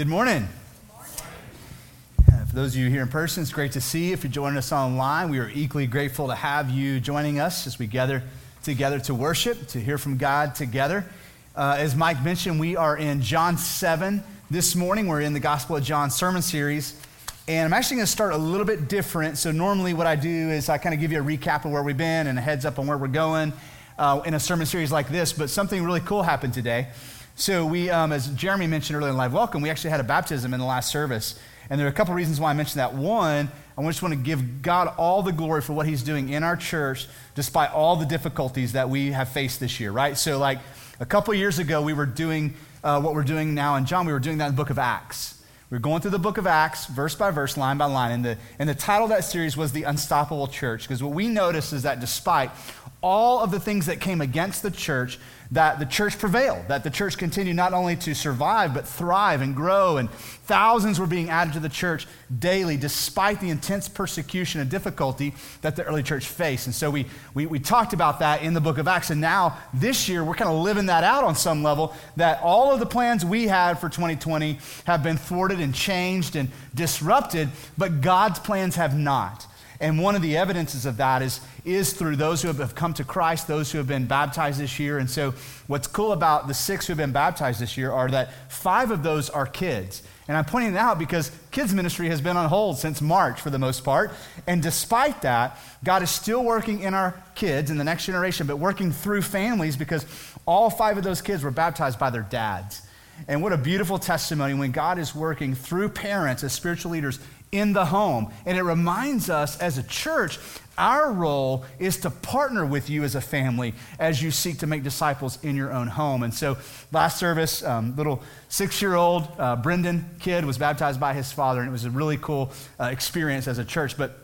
Good morning. Uh, For those of you here in person, it's great to see you. If you're joining us online, we are equally grateful to have you joining us as we gather together to worship, to hear from God together. Uh, as Mike mentioned, we are in John 7 this morning. We're in the Gospel of John sermon series. And I'm actually going to start a little bit different. So, normally, what I do is I kind of give you a recap of where we've been and a heads up on where we're going uh, in a sermon series like this. But something really cool happened today. So, we, um, as Jeremy mentioned earlier in Live Welcome, we actually had a baptism in the last service. And there are a couple reasons why I mentioned that. One, I just want to give God all the glory for what He's doing in our church, despite all the difficulties that we have faced this year, right? So, like a couple years ago, we were doing uh, what we're doing now in John, we were doing that in the book of Acts. We were going through the book of Acts, verse by verse, line by line. And the, and the title of that series was The Unstoppable Church. Because what we noticed is that despite all of the things that came against the church, that the church prevailed, that the church continued not only to survive, but thrive and grow. And thousands were being added to the church daily, despite the intense persecution and difficulty that the early church faced. And so we, we, we talked about that in the book of Acts. And now, this year, we're kind of living that out on some level that all of the plans we had for 2020 have been thwarted and changed and disrupted, but God's plans have not. And one of the evidences of that is, is through those who have come to Christ, those who have been baptized this year. And so, what's cool about the six who have been baptized this year are that five of those are kids. And I'm pointing that out because kids' ministry has been on hold since March for the most part. And despite that, God is still working in our kids in the next generation, but working through families because all five of those kids were baptized by their dads. And what a beautiful testimony when God is working through parents as spiritual leaders in the home. And it reminds us as a church, our role is to partner with you as a family as you seek to make disciples in your own home. And so, last service, um, little six year old uh, Brendan kid was baptized by his father, and it was a really cool uh, experience as a church. But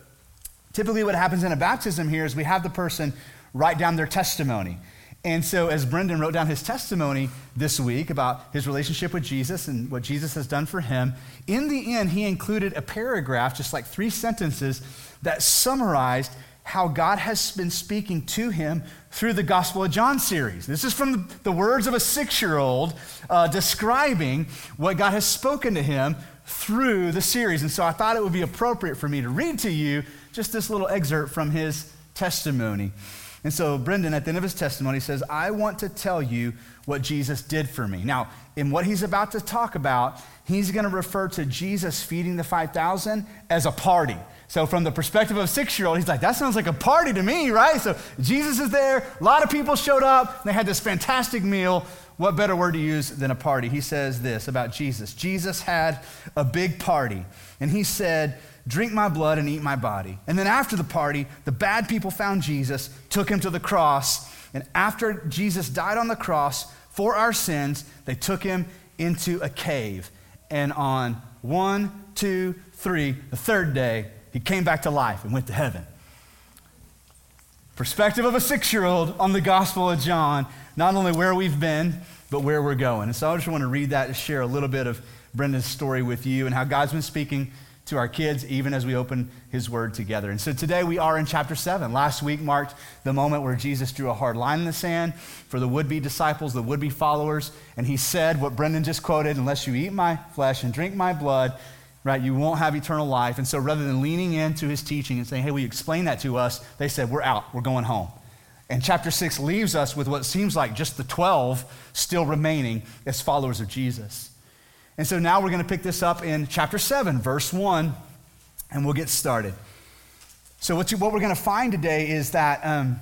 typically, what happens in a baptism here is we have the person write down their testimony. And so, as Brendan wrote down his testimony this week about his relationship with Jesus and what Jesus has done for him, in the end, he included a paragraph, just like three sentences, that summarized how God has been speaking to him through the Gospel of John series. This is from the words of a six year old uh, describing what God has spoken to him through the series. And so, I thought it would be appropriate for me to read to you just this little excerpt from his testimony. And so Brendan, at the end of his testimony, says, I want to tell you what Jesus did for me. Now, in what he's about to talk about, he's going to refer to Jesus feeding the 5,000 as a party. So, from the perspective of a six year old, he's like, that sounds like a party to me, right? So, Jesus is there, a lot of people showed up, they had this fantastic meal. What better word to use than a party? He says this about Jesus Jesus had a big party, and he said, Drink my blood and eat my body. And then after the party, the bad people found Jesus, took him to the cross, and after Jesus died on the cross for our sins, they took him into a cave. And on one, two, three, the third day, he came back to life and went to heaven. Perspective of a six year old on the Gospel of John, not only where we've been, but where we're going. And so I just want to read that and share a little bit of Brendan's story with you and how God's been speaking to our kids, even as we open his word together. And so today we are in chapter 7. Last week marked the moment where Jesus drew a hard line in the sand for the would be disciples, the would be followers. And he said what Brendan just quoted unless you eat my flesh and drink my blood, right, you won't have eternal life. And so rather than leaning into his teaching and saying, hey, will you explain that to us? They said, we're out, we're going home. And chapter 6 leaves us with what seems like just the 12 still remaining as followers of Jesus. And so now we're going to pick this up in chapter 7, verse 1, and we'll get started. So, what, you, what we're going to find today is that um,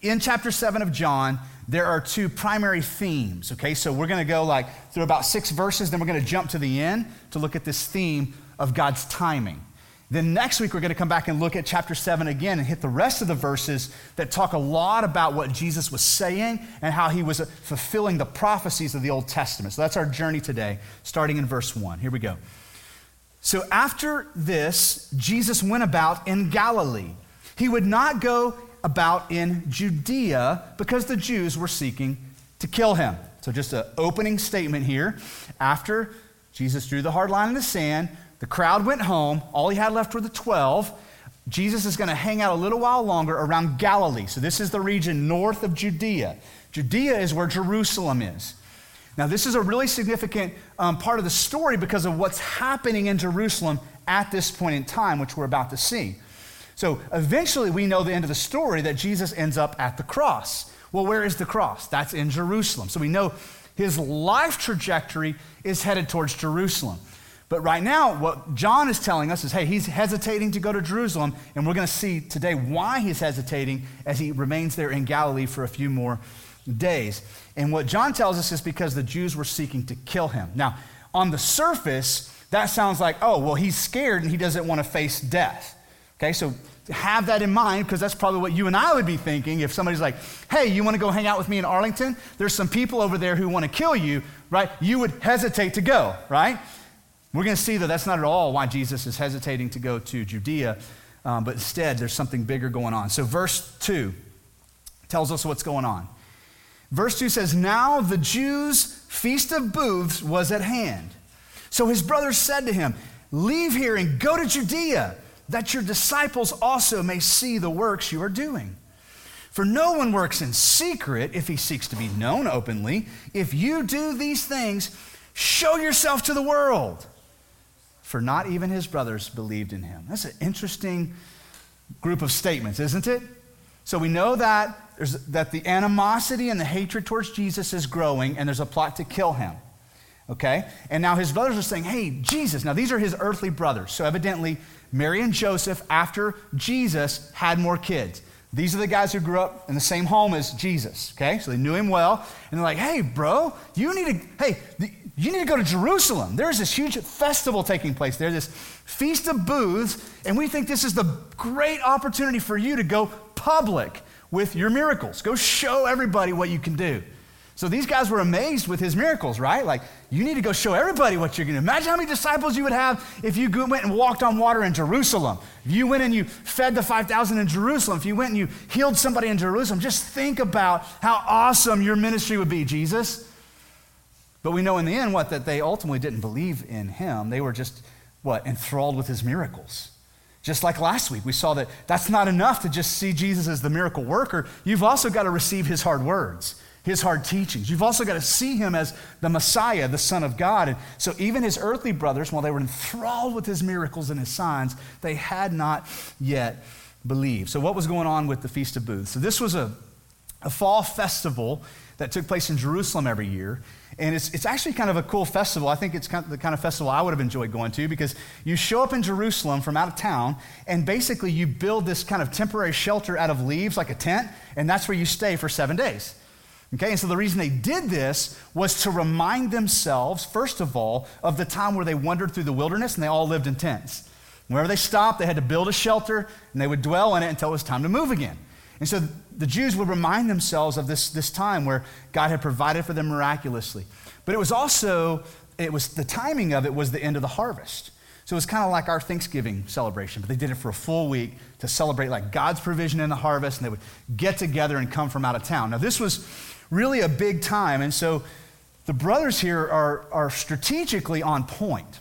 in chapter 7 of John, there are two primary themes, okay? So, we're going to go like through about six verses, then we're going to jump to the end to look at this theme of God's timing. Then next week, we're going to come back and look at chapter 7 again and hit the rest of the verses that talk a lot about what Jesus was saying and how he was fulfilling the prophecies of the Old Testament. So that's our journey today, starting in verse 1. Here we go. So after this, Jesus went about in Galilee. He would not go about in Judea because the Jews were seeking to kill him. So just an opening statement here. After Jesus drew the hard line in the sand, the crowd went home. All he had left were the 12. Jesus is going to hang out a little while longer around Galilee. So, this is the region north of Judea. Judea is where Jerusalem is. Now, this is a really significant um, part of the story because of what's happening in Jerusalem at this point in time, which we're about to see. So, eventually, we know the end of the story that Jesus ends up at the cross. Well, where is the cross? That's in Jerusalem. So, we know his life trajectory is headed towards Jerusalem. But right now, what John is telling us is hey, he's hesitating to go to Jerusalem, and we're going to see today why he's hesitating as he remains there in Galilee for a few more days. And what John tells us is because the Jews were seeking to kill him. Now, on the surface, that sounds like, oh, well, he's scared and he doesn't want to face death. Okay, so have that in mind because that's probably what you and I would be thinking if somebody's like, hey, you want to go hang out with me in Arlington? There's some people over there who want to kill you, right? You would hesitate to go, right? We're going to see that that's not at all why Jesus is hesitating to go to Judea, um, but instead there's something bigger going on. So, verse 2 tells us what's going on. Verse 2 says, Now the Jews' feast of booths was at hand. So his brothers said to him, Leave here and go to Judea, that your disciples also may see the works you are doing. For no one works in secret if he seeks to be known openly. If you do these things, show yourself to the world. For not even his brothers believed in him. That's an interesting group of statements, isn't it? So we know that, that the animosity and the hatred towards Jesus is growing, and there's a plot to kill him. Okay? And now his brothers are saying, hey, Jesus. Now, these are his earthly brothers. So evidently, Mary and Joseph, after Jesus, had more kids. These are the guys who grew up in the same home as Jesus, okay? So they knew him well. And they're like, hey, bro, you need to, hey, you need to go to Jerusalem. There's this huge festival taking place there, this Feast of Booths, and we think this is the great opportunity for you to go public with your miracles. Go show everybody what you can do. So these guys were amazed with his miracles, right? Like, you need to go show everybody what you're going to. Imagine how many disciples you would have if you went and walked on water in Jerusalem. If you went and you fed the 5,000 in Jerusalem. If you went and you healed somebody in Jerusalem. Just think about how awesome your ministry would be, Jesus. But we know in the end what? That they ultimately didn't believe in him. They were just, what? Enthralled with his miracles. Just like last week, we saw that that's not enough to just see Jesus as the miracle worker. You've also got to receive his hard words, his hard teachings. You've also got to see him as the Messiah, the Son of God. And so, even his earthly brothers, while they were enthralled with his miracles and his signs, they had not yet believed. So, what was going on with the Feast of Booths? So, this was a, a fall festival that took place in Jerusalem every year. And it's, it's actually kind of a cool festival. I think it's kind of the kind of festival I would have enjoyed going to because you show up in Jerusalem from out of town, and basically you build this kind of temporary shelter out of leaves, like a tent, and that's where you stay for seven days. Okay, and so the reason they did this was to remind themselves, first of all, of the time where they wandered through the wilderness and they all lived in tents. Wherever they stopped, they had to build a shelter and they would dwell in it until it was time to move again. And so the Jews would remind themselves of this, this time where God had provided for them miraculously. But it was also, it was the timing of it was the end of the harvest. So it was kind of like our Thanksgiving celebration, but they did it for a full week to celebrate like God's provision in the harvest, and they would get together and come from out of town. Now, this was really a big time, and so the brothers here are, are strategically on point.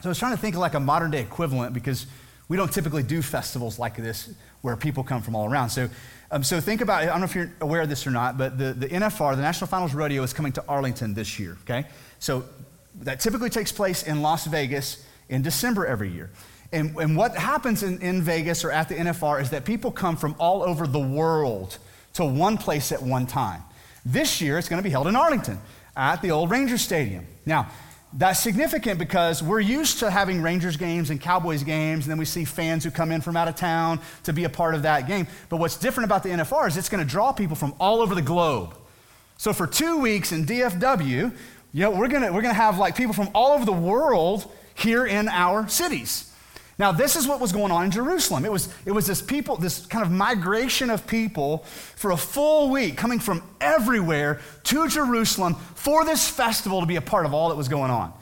So I was trying to think of like a modern day equivalent because we don't typically do festivals like this where people come from all around. So, um, so think about it. I don't know if you're aware of this or not, but the, the NFR, the National Finals Rodeo, is coming to Arlington this year, okay? So that typically takes place in Las Vegas in December every year. And, and what happens in, in Vegas or at the NFR is that people come from all over the world to one place at one time. This year, it's going to be held in Arlington at the old Ranger Stadium. Now, that's significant because we're used to having Rangers games and Cowboys games, and then we see fans who come in from out of town to be a part of that game. But what's different about the NFR is it's going to draw people from all over the globe. So for two weeks in DFW, you know, we're going we're going to have like people from all over the world here in our cities. Now, this is what was going on in Jerusalem. It was, it was this people, this kind of migration of people for a full week coming from everywhere to Jerusalem for this festival to be a part of all that was going on.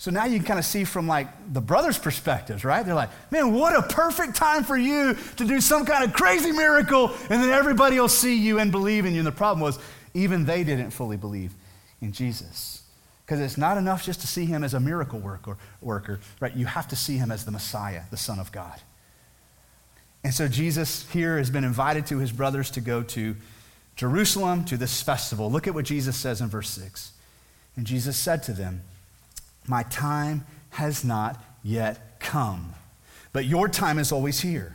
So now you can kind of see from like the brothers' perspectives, right? They're like, man, what a perfect time for you to do some kind of crazy miracle, and then everybody will see you and believe in you. And the problem was, even they didn't fully believe in Jesus. Because it's not enough just to see him as a miracle worker, worker, right? You have to see him as the Messiah, the Son of God. And so Jesus here has been invited to his brothers to go to Jerusalem to this festival. Look at what Jesus says in verse 6. And Jesus said to them, My time has not yet come, but your time is always here.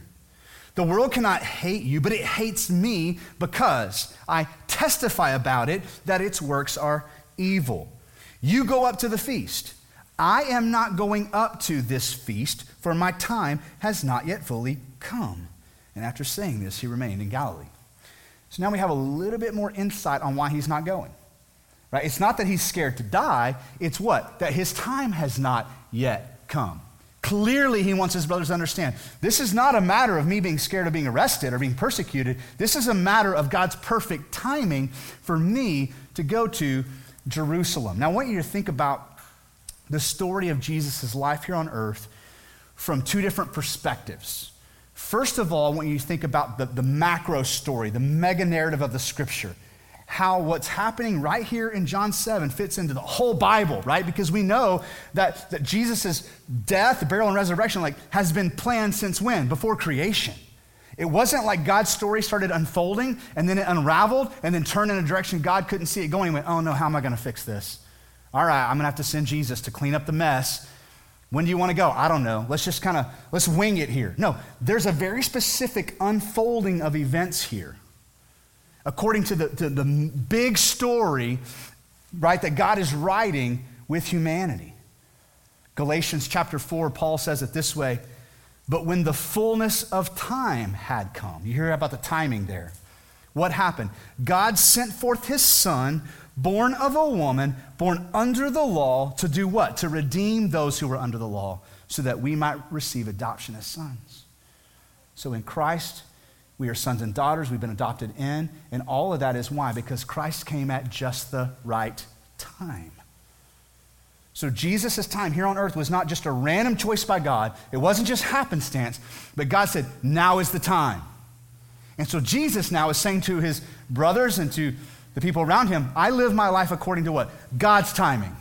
The world cannot hate you, but it hates me because I testify about it that its works are evil. You go up to the feast. I am not going up to this feast, for my time has not yet fully come. And after saying this, he remained in Galilee. So now we have a little bit more insight on why he's not going. Right? It's not that he's scared to die, it's what? That his time has not yet come. Clearly, he wants his brothers to understand this is not a matter of me being scared of being arrested or being persecuted. This is a matter of God's perfect timing for me to go to Jerusalem. Now, I want you to think about the story of Jesus' life here on earth from two different perspectives. First of all, I want you to think about the, the macro story, the mega narrative of the scripture how what's happening right here in John 7 fits into the whole Bible, right? Because we know that, that Jesus' death, burial, and resurrection like, has been planned since when? Before creation. It wasn't like God's story started unfolding and then it unraveled and then turned in a direction God couldn't see it going. He went, oh no, how am I going to fix this? All right, I'm going to have to send Jesus to clean up the mess. When do you want to go? I don't know. Let's just kind of, let's wing it here. No, there's a very specific unfolding of events here according to the, to the big story, right, that God is writing with humanity. Galatians chapter 4, Paul says it this way But when the fullness of time had come, you hear about the timing there. What happened? God sent forth his son, born of a woman, born under the law, to do what? To redeem those who were under the law, so that we might receive adoption as sons. So in Christ, we are sons and daughters. We've been adopted in. And all of that is why? Because Christ came at just the right time. So Jesus' time here on earth was not just a random choice by God. It wasn't just happenstance, but God said, now is the time. And so Jesus now is saying to his brothers and to the people around him, I live my life according to what? God's timing.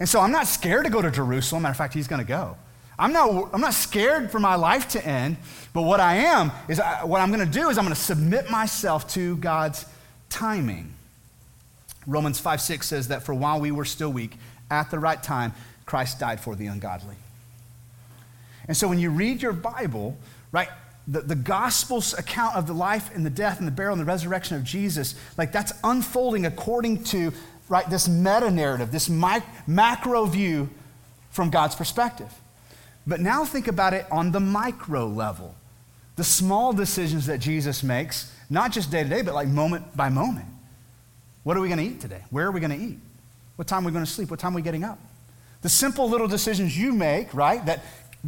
And so I'm not scared to go to Jerusalem. Matter of fact, he's going to go. I'm not, I'm not scared for my life to end, but what I am is I, what I'm going to do is I'm going to submit myself to God's timing. Romans 5 6 says that for while we were still weak, at the right time, Christ died for the ungodly. And so when you read your Bible, right, the, the gospel's account of the life and the death and the burial and the resurrection of Jesus, like that's unfolding according to, right, this meta narrative, this mic- macro view from God's perspective. But now think about it on the micro level. The small decisions that Jesus makes, not just day to day, but like moment by moment. What are we going to eat today? Where are we going to eat? What time are we going to sleep? What time are we getting up? The simple little decisions you make, right, that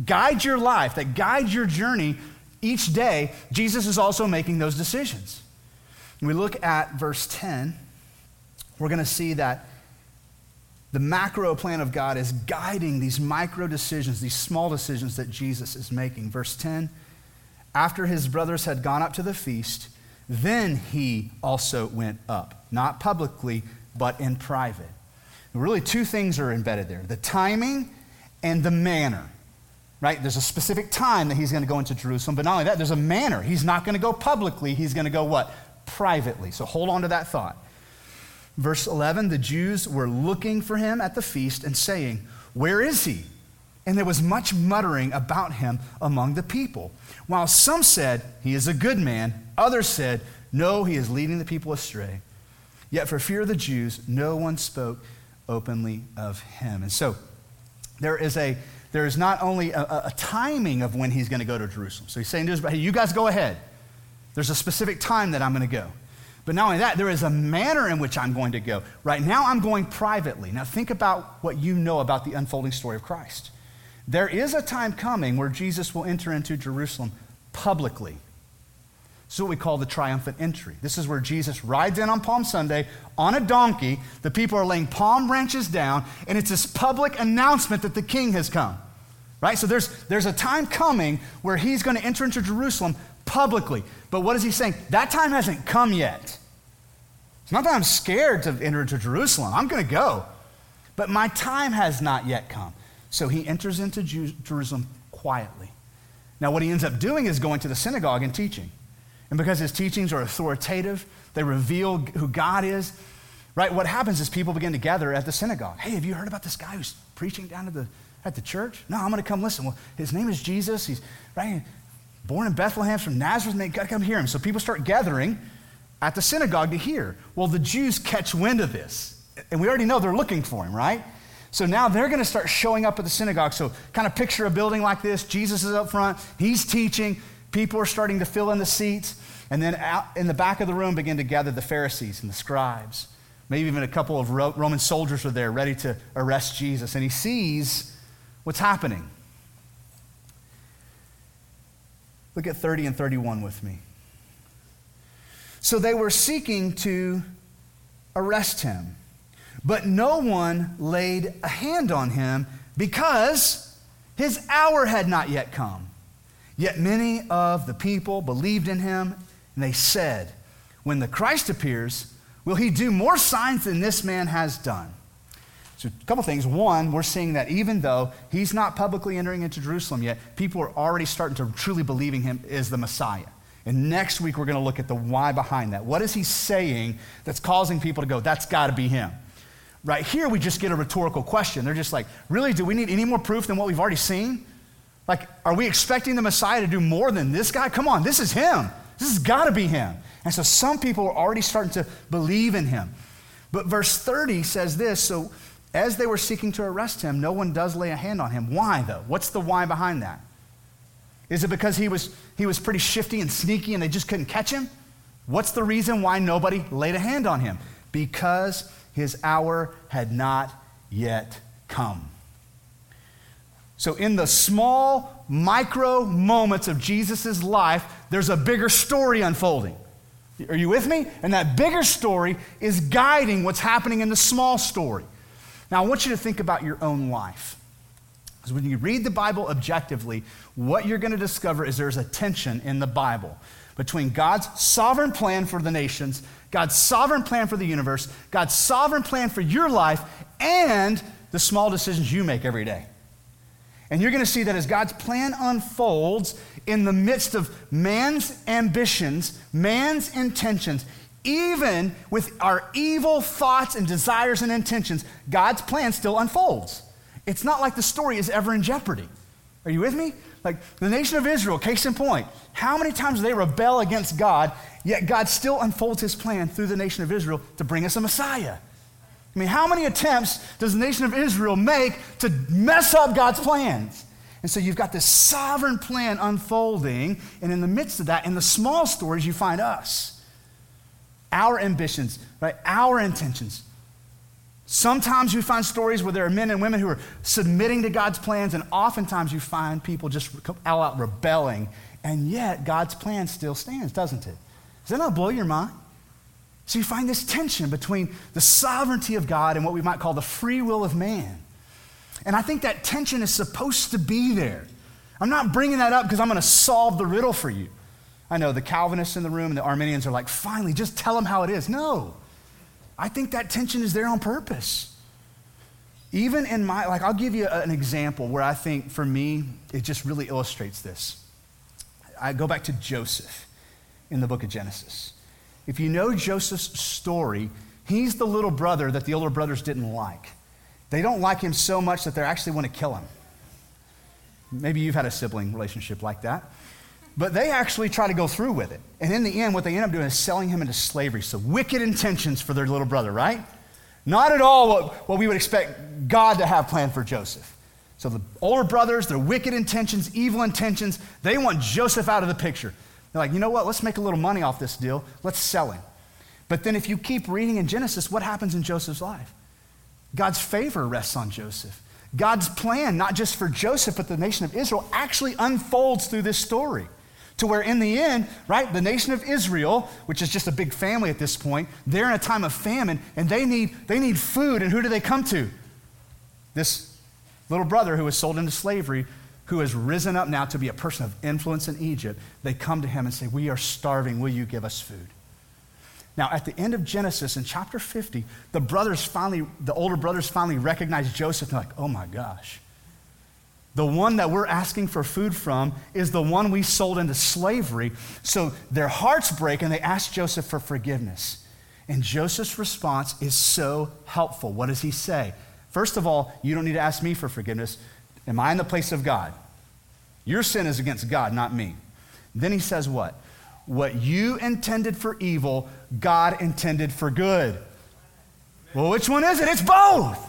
guide your life, that guide your journey each day, Jesus is also making those decisions. When we look at verse 10, we're going to see that the macro plan of God is guiding these micro decisions, these small decisions that Jesus is making. Verse 10 After his brothers had gone up to the feast, then he also went up, not publicly, but in private. Really, two things are embedded there the timing and the manner. Right? There's a specific time that he's going to go into Jerusalem, but not only that, there's a manner. He's not going to go publicly, he's going to go what? Privately. So hold on to that thought. Verse 11 the Jews were looking for him at the feast and saying, Where is he? And there was much muttering about him among the people. While some said, He is a good man, others said, No, he is leading the people astray. Yet for fear of the Jews, no one spoke openly of him. And so there is a there is not only a, a timing of when he's going to go to Jerusalem. So he's saying to his hey, you guys go ahead. There's a specific time that I'm going to go. But not only that, there is a manner in which I'm going to go. Right now, I'm going privately. Now, think about what you know about the unfolding story of Christ. There is a time coming where Jesus will enter into Jerusalem publicly. This is what we call the triumphant entry. This is where Jesus rides in on Palm Sunday on a donkey. The people are laying palm branches down, and it's this public announcement that the king has come. Right? So there's, there's a time coming where he's going to enter into Jerusalem publicly. But what is he saying? That time hasn't come yet. It's not that I'm scared to enter into Jerusalem. I'm going to go. But my time has not yet come. So he enters into Jerusalem quietly. Now, what he ends up doing is going to the synagogue and teaching. And because his teachings are authoritative, they reveal who God is, Right? What happens is people begin to gather at the synagogue. Hey, have you heard about this guy who's preaching down at the, at the church? No, I'm going to come listen. Well, his name is Jesus. He's right, born in Bethlehem from Nazareth, and they got to come hear him. So people start gathering at the synagogue to hear. Well, the Jews catch wind of this, and we already know they're looking for him, right? So now they're going to start showing up at the synagogue. So kind of picture a building like this. Jesus is up front. He's teaching. People are starting to fill in the seats. And then out in the back of the room begin to gather the Pharisees and the scribes. Maybe even a couple of Roman soldiers are there ready to arrest Jesus. And he sees what's happening. Look at 30 and 31 with me. So they were seeking to arrest him, but no one laid a hand on him because his hour had not yet come. Yet many of the people believed in him, and they said, When the Christ appears, will he do more signs than this man has done? So, a couple things. One, we're seeing that even though he's not publicly entering into Jerusalem yet, people are already starting to truly believing him is the Messiah. And next week, we're going to look at the why behind that. What is he saying that's causing people to go, that's got to be him? Right here, we just get a rhetorical question. They're just like, really, do we need any more proof than what we've already seen? Like, are we expecting the Messiah to do more than this guy? Come on, this is him. This has got to be him. And so some people are already starting to believe in him. But verse 30 says this so as they were seeking to arrest him, no one does lay a hand on him. Why, though? What's the why behind that? Is it because he was, he was pretty shifty and sneaky and they just couldn't catch him? What's the reason why nobody laid a hand on him? Because his hour had not yet come. So, in the small, micro moments of Jesus' life, there's a bigger story unfolding. Are you with me? And that bigger story is guiding what's happening in the small story. Now, I want you to think about your own life. Because when you read the Bible objectively, what you're going to discover is there's a tension in the Bible between God's sovereign plan for the nations, God's sovereign plan for the universe, God's sovereign plan for your life, and the small decisions you make every day. And you're going to see that as God's plan unfolds in the midst of man's ambitions, man's intentions, even with our evil thoughts and desires and intentions, God's plan still unfolds. It's not like the story is ever in jeopardy. Are you with me? Like the nation of Israel, case in point, how many times do they rebel against God, yet God still unfolds his plan through the nation of Israel to bring us a Messiah? I mean, how many attempts does the nation of Israel make to mess up God's plans? And so you've got this sovereign plan unfolding, and in the midst of that, in the small stories, you find us our ambitions, right? Our intentions. Sometimes you find stories where there are men and women who are submitting to God's plans, and oftentimes you find people just all out rebelling, and yet God's plan still stands, doesn't it? Does that not blow your mind? So you find this tension between the sovereignty of God and what we might call the free will of man. And I think that tension is supposed to be there. I'm not bringing that up because I'm going to solve the riddle for you. I know the Calvinists in the room and the Arminians are like, finally, just tell them how it is. No. I think that tension is there on purpose. Even in my, like, I'll give you an example where I think for me, it just really illustrates this. I go back to Joseph in the book of Genesis. If you know Joseph's story, he's the little brother that the older brothers didn't like. They don't like him so much that they actually want to kill him. Maybe you've had a sibling relationship like that. But they actually try to go through with it. And in the end, what they end up doing is selling him into slavery. So, wicked intentions for their little brother, right? Not at all what, what we would expect God to have planned for Joseph. So, the older brothers, their wicked intentions, evil intentions, they want Joseph out of the picture. They're like, you know what? Let's make a little money off this deal. Let's sell him. But then, if you keep reading in Genesis, what happens in Joseph's life? God's favor rests on Joseph. God's plan, not just for Joseph, but the nation of Israel, actually unfolds through this story. To where in the end, right, the nation of Israel, which is just a big family at this point, they're in a time of famine and they need, they need food. And who do they come to? This little brother who was sold into slavery, who has risen up now to be a person of influence in Egypt. They come to him and say, We are starving. Will you give us food? Now, at the end of Genesis, in chapter 50, the brothers finally, the older brothers finally recognize Joseph. And they're like, oh my gosh. The one that we're asking for food from is the one we sold into slavery. So their hearts break and they ask Joseph for forgiveness. And Joseph's response is so helpful. What does he say? First of all, you don't need to ask me for forgiveness. Am I in the place of God? Your sin is against God, not me. Then he says what? What you intended for evil, God intended for good. Well, which one is it? It's both.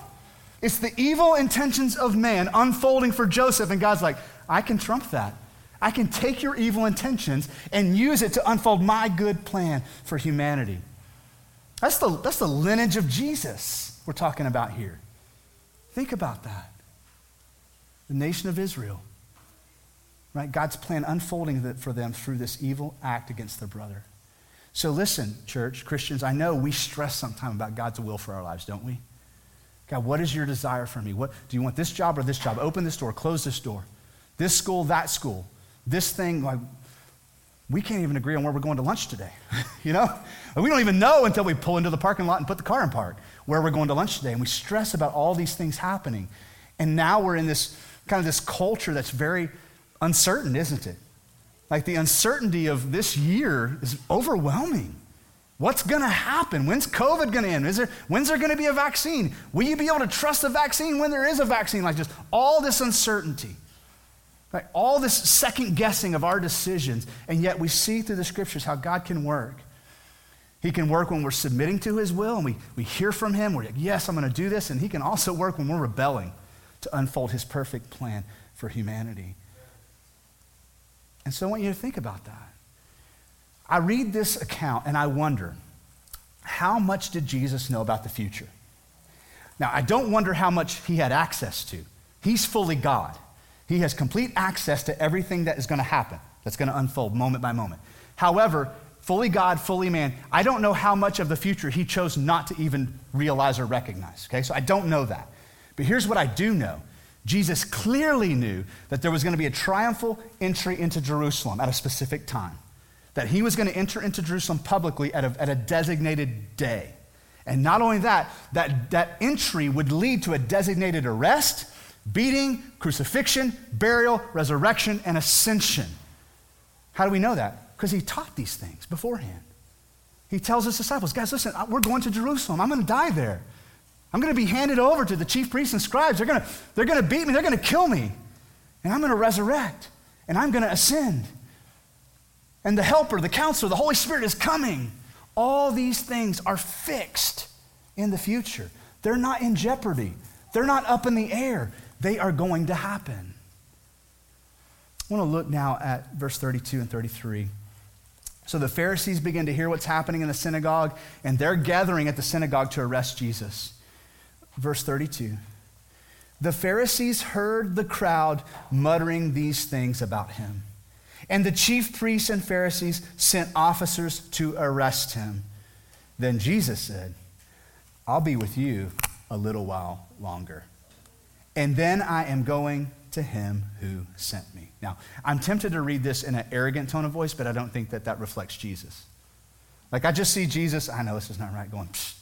It's the evil intentions of man unfolding for Joseph, and God's like, I can trump that. I can take your evil intentions and use it to unfold my good plan for humanity. That's the, that's the lineage of Jesus we're talking about here. Think about that. The nation of Israel, right? God's plan unfolding for them through this evil act against their brother. So listen, church, Christians, I know we stress sometimes about God's will for our lives, don't we? God, what is your desire for me? What do you want this job or this job? Open this door, close this door. This school, that school. This thing, like we can't even agree on where we're going to lunch today. you know? We don't even know until we pull into the parking lot and put the car in park where we're going to lunch today. And we stress about all these things happening. And now we're in this kind of this culture that's very uncertain, isn't it? Like the uncertainty of this year is overwhelming. What's going to happen? When's COVID going to end? Is there, when's there going to be a vaccine? Will you be able to trust the vaccine when there is a vaccine? Like just all this uncertainty. Right? All this second guessing of our decisions, and yet we see through the scriptures how God can work. He can work when we're submitting to His will and we, we hear from Him. We're like, yes, I'm going to do this. And He can also work when we're rebelling to unfold His perfect plan for humanity. And so I want you to think about that. I read this account and I wonder how much did Jesus know about the future? Now, I don't wonder how much He had access to. He's fully God. He has complete access to everything that is going to happen, that's going to unfold moment by moment. However, fully God, fully man, I don't know how much of the future he chose not to even realize or recognize. Okay, so I don't know that. But here's what I do know Jesus clearly knew that there was going to be a triumphal entry into Jerusalem at a specific time, that he was going to enter into Jerusalem publicly at a, at a designated day. And not only that, that, that entry would lead to a designated arrest beating, crucifixion, burial, resurrection, and ascension. How do we know that? Because he taught these things beforehand. He tells his disciples, guys, listen, we're going to Jerusalem. I'm going to die there. I'm going to be handed over to the chief priests and scribes. They're going to, they're going to beat me. They're going to kill me. And I'm going to resurrect. And I'm going to ascend. And the helper, the counselor, the Holy Spirit is coming. All these things are fixed in the future. They're not in jeopardy. They're not up in the air. They are going to happen. I want to look now at verse 32 and 33. So the Pharisees begin to hear what's happening in the synagogue, and they're gathering at the synagogue to arrest Jesus. Verse 32. The Pharisees heard the crowd muttering these things about him. And the chief priests and Pharisees sent officers to arrest him. Then Jesus said, I'll be with you a little while longer and then I am going to him who sent me. Now, I'm tempted to read this in an arrogant tone of voice, but I don't think that that reflects Jesus. Like, I just see Jesus, I know this is not right, going, Psh,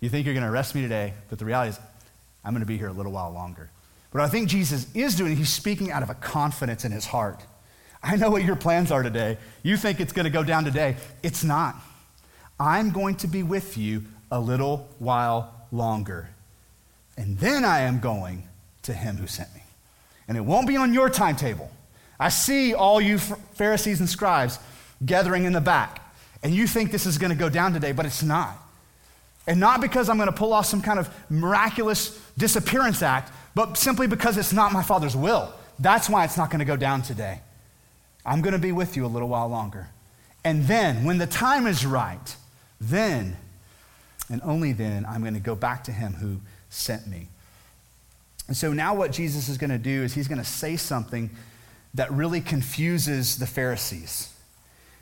You think you're going to arrest me today, but the reality is, I'm going to be here a little while longer. But I think Jesus is doing, he's speaking out of a confidence in his heart. I know what your plans are today. You think it's going to go down today. It's not. I'm going to be with you a little while longer and then I am going to him who sent me. And it won't be on your timetable. I see all you Pharisees and scribes gathering in the back, and you think this is going to go down today, but it's not. And not because I'm going to pull off some kind of miraculous disappearance act, but simply because it's not my Father's will. That's why it's not going to go down today. I'm going to be with you a little while longer. And then, when the time is right, then, and only then, I'm going to go back to him who sent me. And so now what Jesus is going to do is he's going to say something that really confuses the Pharisees.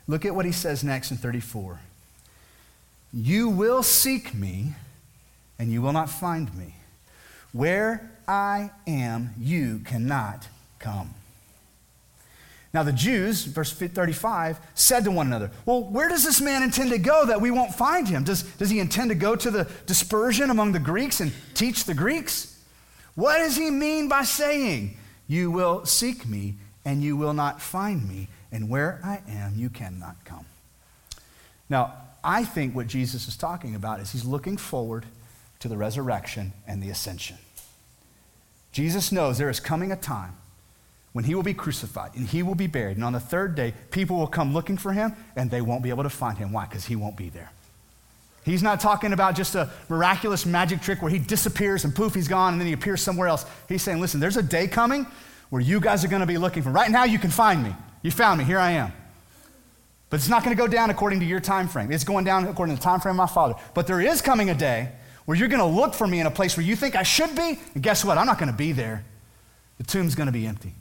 Look at what he says next in 34. You will seek me, and you will not find me. Where I am, you cannot come. Now, the Jews, verse 35, said to one another, Well, where does this man intend to go that we won't find him? Does, does he intend to go to the dispersion among the Greeks and teach the Greeks? What does he mean by saying, You will seek me and you will not find me, and where I am, you cannot come? Now, I think what Jesus is talking about is he's looking forward to the resurrection and the ascension. Jesus knows there is coming a time when he will be crucified and he will be buried. And on the third day, people will come looking for him and they won't be able to find him. Why? Because he won't be there. He's not talking about just a miraculous magic trick where he disappears and poof, he's gone and then he appears somewhere else. He's saying, listen, there's a day coming where you guys are going to be looking for. Right now, you can find me. You found me. Here I am. But it's not going to go down according to your time frame. It's going down according to the time frame of my father. But there is coming a day where you're going to look for me in a place where you think I should be. And guess what? I'm not going to be there. The tomb's going to be empty.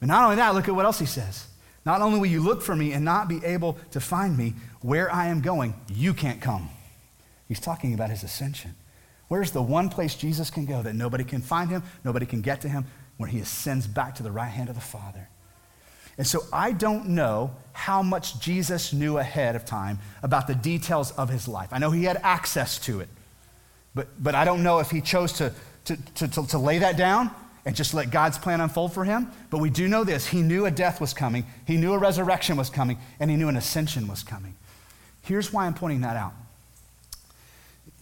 And not only that, look at what else he says. Not only will you look for me and not be able to find me where I am going, you can't come. He's talking about his ascension. Where's the one place Jesus can go that nobody can find him, nobody can get to him, where he ascends back to the right hand of the Father? And so I don't know how much Jesus knew ahead of time about the details of his life. I know he had access to it, but, but I don't know if he chose to, to, to, to, to lay that down and just let God's plan unfold for him. But we do know this he knew a death was coming, he knew a resurrection was coming, and he knew an ascension was coming. Here's why I'm pointing that out.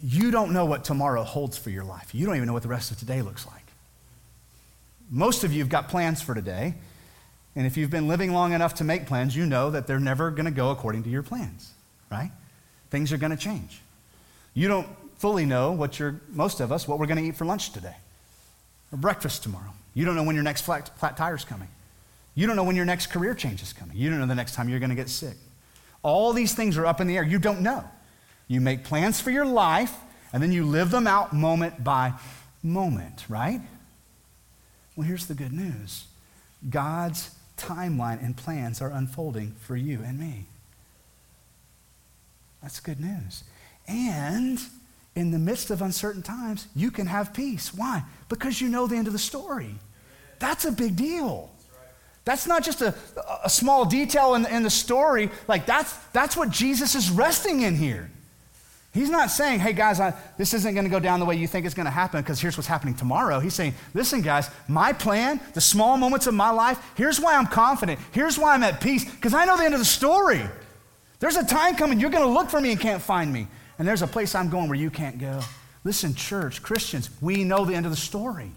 You don't know what tomorrow holds for your life. You don't even know what the rest of today looks like. Most of you have got plans for today, and if you've been living long enough to make plans, you know that they're never going to go according to your plans, right? Things are going to change. You don't fully know what you're, most of us, what we're going to eat for lunch today or breakfast tomorrow. You don't know when your next flat, flat tire is coming. You don't know when your next career change is coming. You don't know the next time you're going to get sick. All these things are up in the air. You don't know. You make plans for your life, and then you live them out moment by moment, right? Well, here's the good news God's timeline and plans are unfolding for you and me. That's good news. And in the midst of uncertain times, you can have peace. Why? Because you know the end of the story. That's a big deal. That's not just a, a small detail in, in the story. Like, that's, that's what Jesus is resting in here. He's not saying, hey guys, I, this isn't going to go down the way you think it's going to happen because here's what's happening tomorrow. He's saying, listen, guys, my plan, the small moments of my life, here's why I'm confident. Here's why I'm at peace because I know the end of the story. There's a time coming, you're going to look for me and can't find me. And there's a place I'm going where you can't go. Listen, church, Christians, we know the end of the story.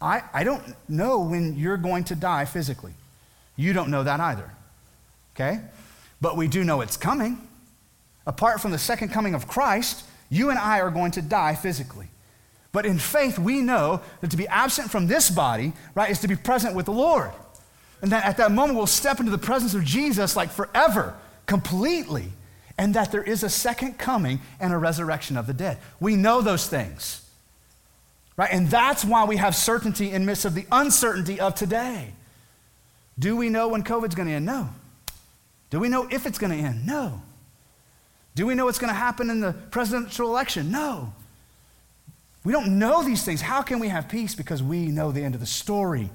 I, I don't know when you're going to die physically. You don't know that either. Okay? But we do know it's coming apart from the second coming of Christ, you and I are going to die physically. But in faith, we know that to be absent from this body, right, is to be present with the Lord. And that at that moment, we'll step into the presence of Jesus like forever, completely. And that there is a second coming and a resurrection of the dead. We know those things. Right? And that's why we have certainty in midst of the uncertainty of today. Do we know when COVID's going to end? No. Do we know if it's going to end? No. Do we know what's going to happen in the presidential election? No. We don't know these things. How can we have peace? Because we know the end of the story.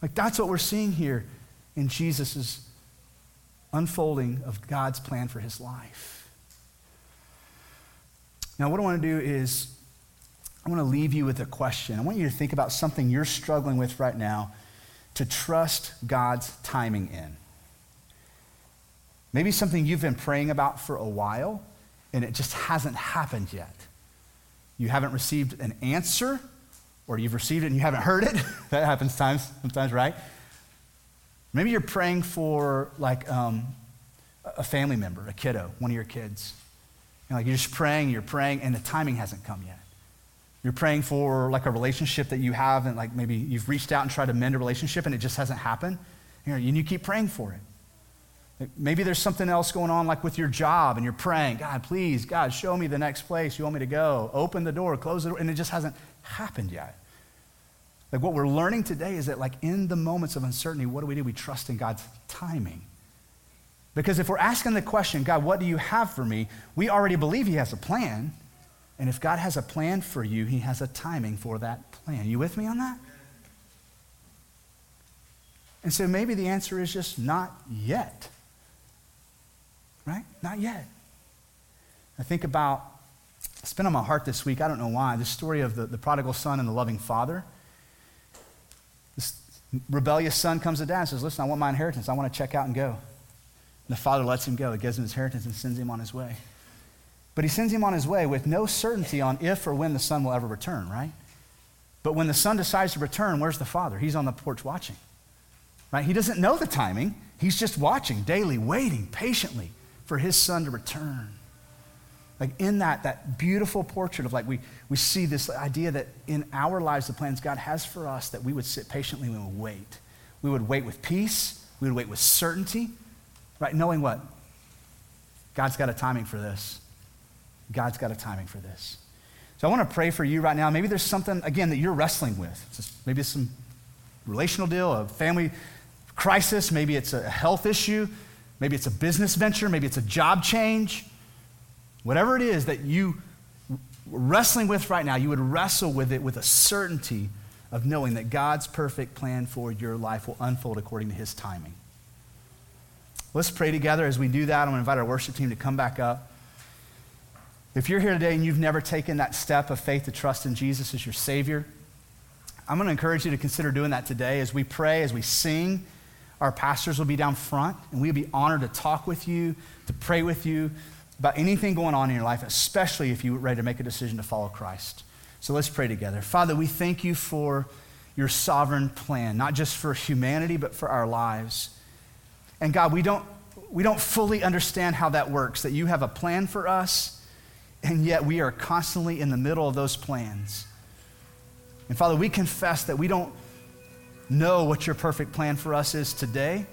Like that's what we're seeing here in Jesus' unfolding of God's plan for his life. Now, what I want to do is I want to leave you with a question. I want you to think about something you're struggling with right now to trust God's timing in. Maybe something you've been praying about for a while and it just hasn't happened yet. You haven't received an answer, or you've received it and you haven't heard it. that happens times, sometimes, right? Maybe you're praying for like um, a family member, a kiddo, one of your kids. You know, like you're just praying, you're praying, and the timing hasn't come yet. You're praying for like a relationship that you have, and like maybe you've reached out and tried to mend a relationship, and it just hasn't happened. You know, and you keep praying for it. Maybe there's something else going on, like with your job, and you're praying, God, please, God, show me the next place you want me to go. Open the door, close the door, and it just hasn't happened yet. Like what we're learning today is that, like, in the moments of uncertainty, what do we do? We trust in God's timing. Because if we're asking the question, God, what do you have for me? We already believe He has a plan. And if God has a plan for you, He has a timing for that plan. You with me on that? And so maybe the answer is just not yet right? Not yet. I think about, it's been on my heart this week, I don't know why, the story of the, the prodigal son and the loving father. This rebellious son comes to dad and says, Listen, I want my inheritance. I want to check out and go. And The father lets him go. He gives him his inheritance and sends him on his way. But he sends him on his way with no certainty on if or when the son will ever return, right? But when the son decides to return, where's the father? He's on the porch watching. Right? He doesn't know the timing. He's just watching daily, waiting patiently for his son to return. Like in that, that beautiful portrait of like we, we see this idea that in our lives, the plans God has for us, that we would sit patiently and we would wait. We would wait with peace. We would wait with certainty, right? Knowing what? God's got a timing for this. God's got a timing for this. So I want to pray for you right now. Maybe there's something, again, that you're wrestling with. Maybe it's some relational deal, a family crisis. Maybe it's a health issue. Maybe it's a business venture. Maybe it's a job change. Whatever it is that you wrestling with right now, you would wrestle with it with a certainty of knowing that God's perfect plan for your life will unfold according to his timing. Let's pray together as we do that. I'm going to invite our worship team to come back up. If you're here today and you've never taken that step of faith to trust in Jesus as your Savior, I'm going to encourage you to consider doing that today as we pray, as we sing. Our pastors will be down front, and we'll be honored to talk with you, to pray with you about anything going on in your life, especially if you're ready to make a decision to follow Christ. So let's pray together. Father, we thank you for your sovereign plan, not just for humanity, but for our lives. And God, we don't, we don't fully understand how that works, that you have a plan for us, and yet we are constantly in the middle of those plans. And Father, we confess that we don't know what your perfect plan for us is today.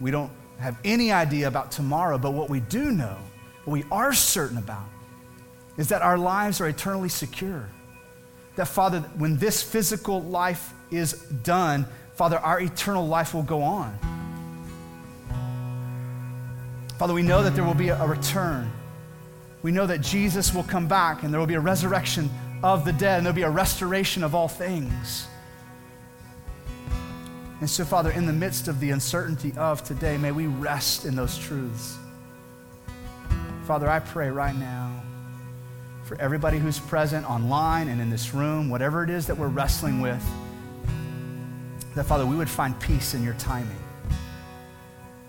We don't have any idea about tomorrow, but what we do know, what we are certain about, is that our lives are eternally secure. That, Father, when this physical life is done, Father, our eternal life will go on. Father, we know that there will be a return. We know that Jesus will come back and there will be a resurrection of the dead and there'll be a restoration of all things. And so, Father, in the midst of the uncertainty of today, may we rest in those truths. Father, I pray right now for everybody who's present online and in this room, whatever it is that we're wrestling with, that, Father, we would find peace in your timing.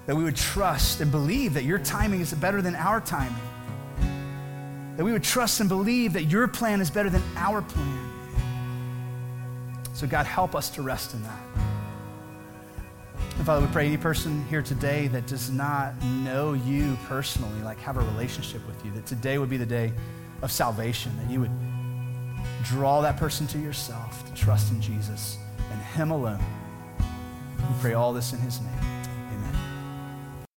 That we would trust and believe that your timing is better than our timing. That we would trust and believe that your plan is better than our plan. So, God, help us to rest in that. And Father, we pray any person here today that does not know you personally, like have a relationship with you, that today would be the day of salvation, that you would draw that person to yourself to trust in Jesus and Him alone. We pray all this in His name.